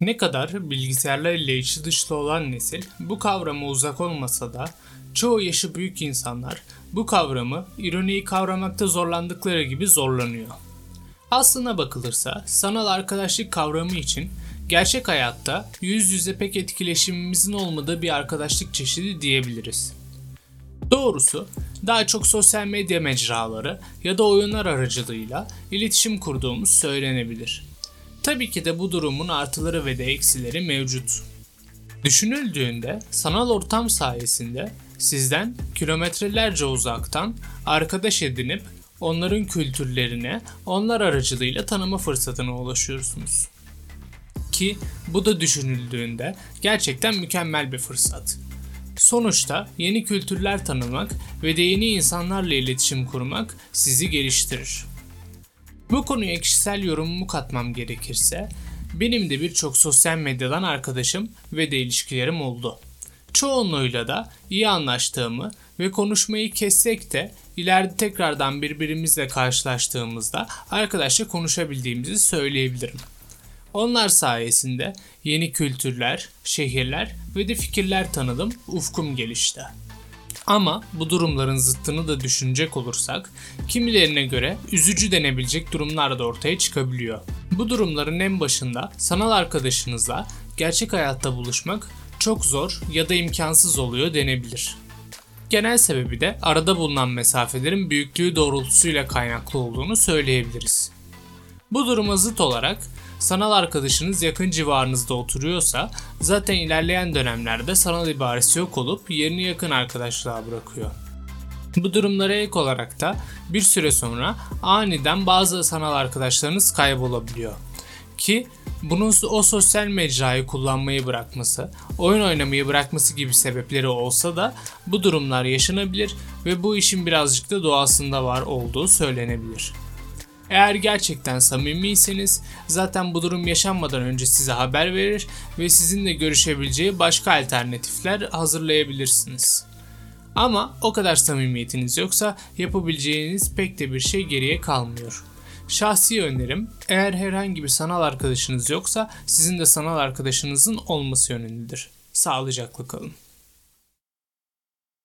Ne kadar bilgisayarlar ile içi dışlı olan nesil bu kavrama uzak olmasa da çoğu yaşı büyük insanlar bu kavramı ironiyi kavramakta zorlandıkları gibi zorlanıyor. Aslına bakılırsa sanal arkadaşlık kavramı için gerçek hayatta yüz yüze pek etkileşimimizin olmadığı bir arkadaşlık çeşidi diyebiliriz. Doğrusu daha çok sosyal medya mecraları ya da oyunlar aracılığıyla iletişim kurduğumuz söylenebilir. Tabii ki de bu durumun artıları ve de eksileri mevcut. Düşünüldüğünde sanal ortam sayesinde sizden kilometrelerce uzaktan arkadaş edinip onların kültürlerine onlar aracılığıyla tanıma fırsatına ulaşıyorsunuz. Ki bu da düşünüldüğünde gerçekten mükemmel bir fırsat. Sonuçta yeni kültürler tanımak ve de yeni insanlarla iletişim kurmak sizi geliştirir. Bu konuya kişisel yorumumu katmam gerekirse, benim de birçok sosyal medyadan arkadaşım ve de ilişkilerim oldu. Çoğunluğuyla da iyi anlaştığımı ve konuşmayı kessek de ileride tekrardan birbirimizle karşılaştığımızda arkadaşla konuşabildiğimizi söyleyebilirim. Onlar sayesinde yeni kültürler, şehirler ve de fikirler tanıdım, ufkum gelişti. Ama bu durumların zıttını da düşünecek olursak kimilerine göre üzücü denebilecek durumlar da ortaya çıkabiliyor. Bu durumların en başında sanal arkadaşınızla gerçek hayatta buluşmak çok zor ya da imkansız oluyor denebilir. Genel sebebi de arada bulunan mesafelerin büyüklüğü doğrultusuyla kaynaklı olduğunu söyleyebiliriz. Bu duruma zıt olarak sanal arkadaşınız yakın civarınızda oturuyorsa zaten ilerleyen dönemlerde sanal ibaresi yok olup yerini yakın arkadaşlığa bırakıyor. Bu durumlara ek olarak da bir süre sonra aniden bazı sanal arkadaşlarınız kaybolabiliyor. Ki bunun o sosyal mecrayı kullanmayı bırakması, oyun oynamayı bırakması gibi sebepleri olsa da bu durumlar yaşanabilir ve bu işin birazcık da doğasında var olduğu söylenebilir. Eğer gerçekten samimiyseniz zaten bu durum yaşanmadan önce size haber verir ve sizinle görüşebileceği başka alternatifler hazırlayabilirsiniz. Ama o kadar samimiyetiniz yoksa yapabileceğiniz pek de bir şey geriye kalmıyor. Şahsi önerim eğer herhangi bir sanal arkadaşınız yoksa sizin de sanal arkadaşınızın olması yönündedir. Sağlıcakla kalın.